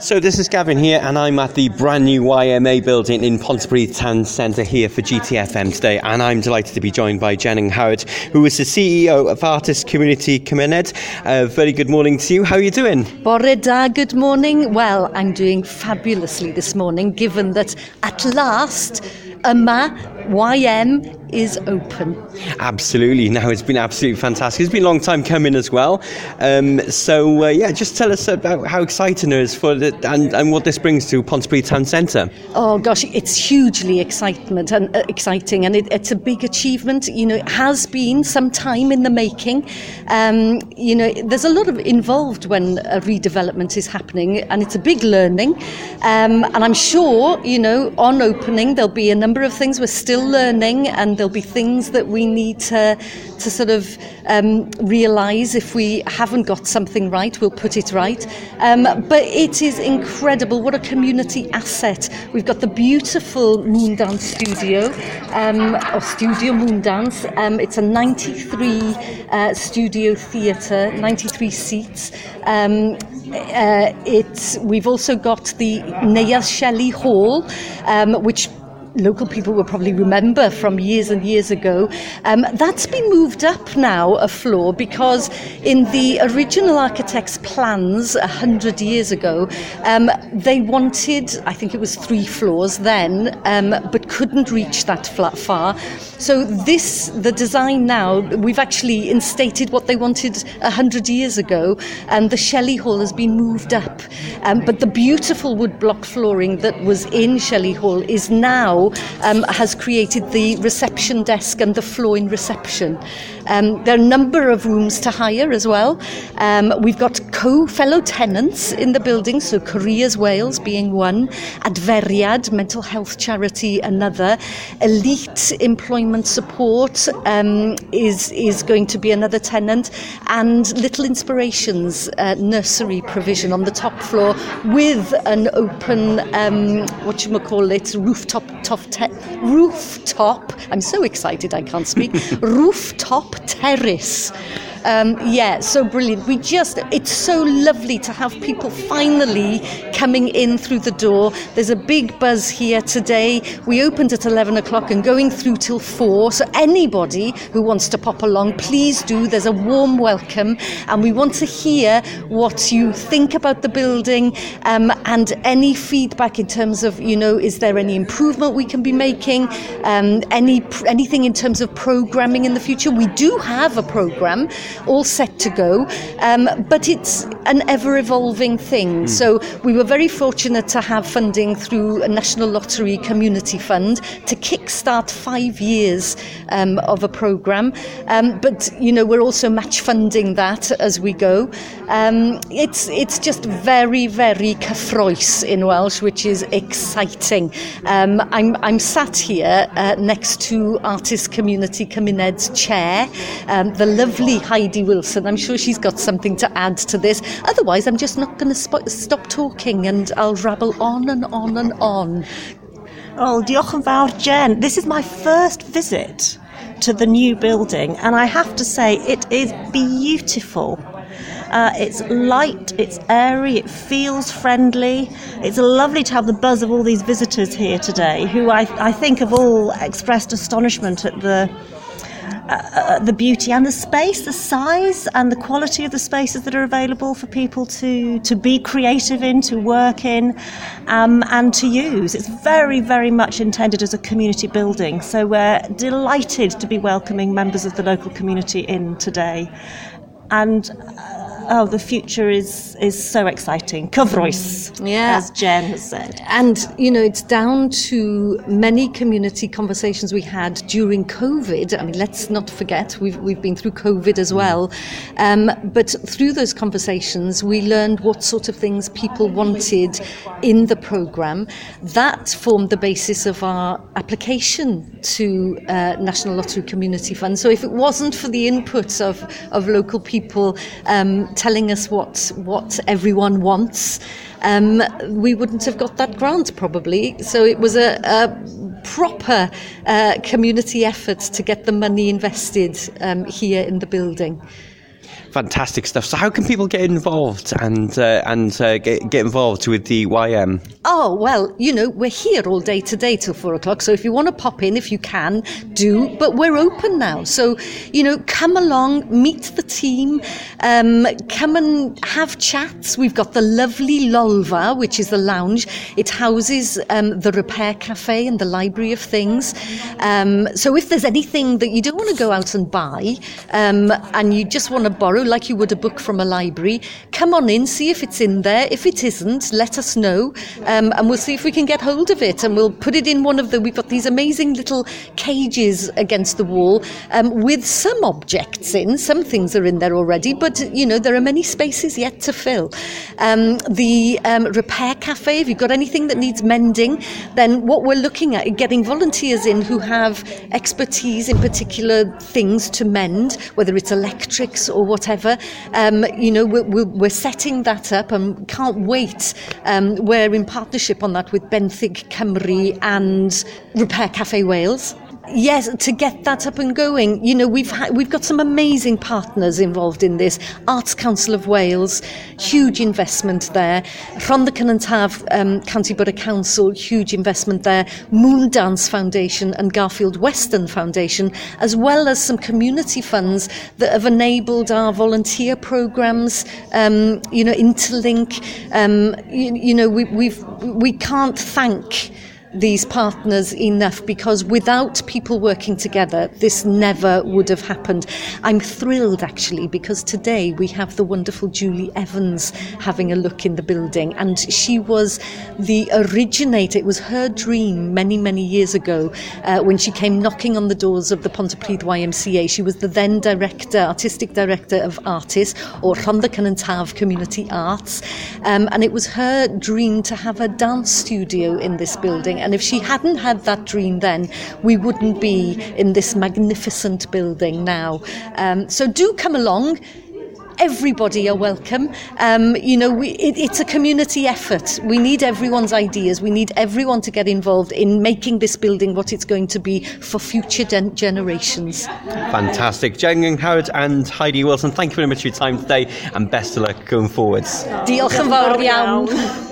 So this is Gavin here, and I'm at the brand new YMA building in Pontypridd Town Centre here for GTFM today, and I'm delighted to be joined by Jen Angharad, who is the CEO of Artis Community Cymuned. Uh, very good morning to you. How are you doing? Bore da, good morning. Well, I'm doing fabulously this morning, given that at last, yma, YM is open. Absolutely. No, it's been absolutely fantastic. It's been a long time coming as well. Um, so, uh, yeah, just tell us about how exciting it is for the, and, and what this brings to Pontypridd Town Centre. Oh, gosh, it's hugely excitement and uh, exciting, and it, it's a big achievement. You know, it has been some time in the making. Um, you know, there's a lot of involved when a redevelopment is happening, and it's a big learning. Um, and I'm sure, you know, on opening, there'll be a number of things we're still learning and there'll be things that we need to, to sort of um, realise if we haven't got something right, we'll put it right. Um, but it is incredible. What a community asset. We've got the beautiful Moondance studio, um, or Studio Moondance. Um, it's a 93 uh, studio theatre, 93 seats. Um, uh, it's, we've also got the Neuadd Shelley Hall, um, which local people will probably remember from years and years ago. Um, that's been moved up now a floor because in the original architect's plans a hundred years ago, um, they wanted, I think it was three floors then, um, but couldn't reach that flat far. So this, the design now, we've actually instated what they wanted a hundred years ago, and the Shelley Hall has been moved up. Um, but the beautiful wood block flooring that was in Shelley Hall is now um, has created the reception desk and the floor in reception. Um, there are a number of rooms to hire as well. Um, we've got co-fellow tenants in the building, so Careers Wales being one, Adferiad, mental health charity another, Elite Employment Support um, is, is going to be another tenant, and Little Inspirations uh, nursery provision on the top floor with an open, um, what you call it, rooftop, rooftop, rooftop, I'm so excited I can't speak, rooftop terrace. Um, yeah, so brilliant. We just, it's so lovely to have people finally coming in through the door. There's a big buzz here today. We opened at 11 o'clock and going through till 4. So anybody who wants to pop along, please do. There's a warm welcome and we want to hear what you think about the building um, and any feedback in terms of, you know, is there any improvement we can be making? Um, any Anything in terms of programming in the future? We do have a program all set to go, um, but it's an ever evolving thing. Mm. So we were very fortunate to have funding through a National Lottery Community Fund to kickstart five years um, of a programme. Um, but, you know, we're also match funding that as we go. Um, it's, it's just very, very cyffrous in Welsh, which is exciting. Um, I'm, I'm sat here uh, next to Artis Community Cymuned's chair, um, the lovely Heidi Wilson. I'm sure she's got something to add to this. Otherwise, I'm just not going to sp- stop talking and I'll rabble on and on and on. Oh, diolch Jen. This is my first visit to the new building, and I have to say, it is beautiful. Uh, it's light, it's airy, it feels friendly. It's lovely to have the buzz of all these visitors here today, who I, I think have all expressed astonishment at the uh, the beauty and the space, the size and the quality of the spaces that are available for people to, to be creative in, to work in, um, and to use. It's very, very much intended as a community building. So we're delighted to be welcoming members of the local community in today. And uh, oh, the future is is so exciting. Cyffrous, yeah. as Jen has said. And, you know, it's down to many community conversations we had during COVID. I mean, let's not forget, we've, we've been through COVID as well. Um, but through those conversations, we learned what sort of things people wanted in the programme. That formed the basis of our application to uh, National Lottery Community Fund. So if it wasn't for the input of, of local people um, telling us what what everyone wants, um, we wouldn't have got that grant probably. So it was a, a proper uh, community effort to get the money invested um, here in the building. Fantastic stuff. So, how can people get involved and uh, and uh, get, get involved with the YM? Oh, well, you know, we're here all day today till four o'clock. So if you want to pop in, if you can, do. But we're open now. So, you know, come along, meet the team, um, come and have chats. We've got the lovely Lolfa, which is the lounge. It houses um, the repair cafe and the library of things. Um, so if there's anything that you don't want to go out and buy um, and you just want to borrow, like you would a book from a library, come on in, see if it's in there. If it isn't, let us know. Um, and we'll see if we can get hold of it and we'll put it in one of the. We've got these amazing little cages against the wall um, with some objects in. Some things are in there already, but you know, there are many spaces yet to fill. Um, the um, repair cafe, if you've got anything that needs mending, then what we're looking at is getting volunteers in who have expertise in particular things to mend, whether it's electrics or whatever. Um, you know, we're, we're we're setting that up and can't wait. Um, we're in partnership on that with Benthyg Cymru and Repair Cafe Wales. Yes, to get that up and going, you know, we've ha- we've got some amazing partners involved in this. Arts Council of Wales, huge investment there. Rhondda Cynon Taf um, County Borough Council, huge investment there. Moondance Foundation and Garfield Weston Foundation, as well as some community funds that have enabled our volunteer programs. Um, you know, Interlink. Um, you, you know, we, we've we can't thank these partners enough because without people working together, this never would have happened. I'm thrilled actually because today we have the wonderful Julie Evans having a look in the building, and she was the originator. It was her dream many, many years ago uh, when she came knocking on the doors of the Pontypridd YMCA. She was the then director, artistic director of Artis or Rhondda Cynon Taf Community Arts, um, and it was her dream to have a dance studio in this building. And if she hadn't had that dream then, we wouldn't be in this magnificent building now. Um, so do come along everybody are welcome. Um, you know, we, it, it's a community effort. We need everyone's ideas. We need everyone to get involved in making this building what it's going to be for future generations. Fantastic. Jen Angharad and Heidi Wilson, thank you very much for your time today and best of luck going forwards. Diolch yn fawr iawn.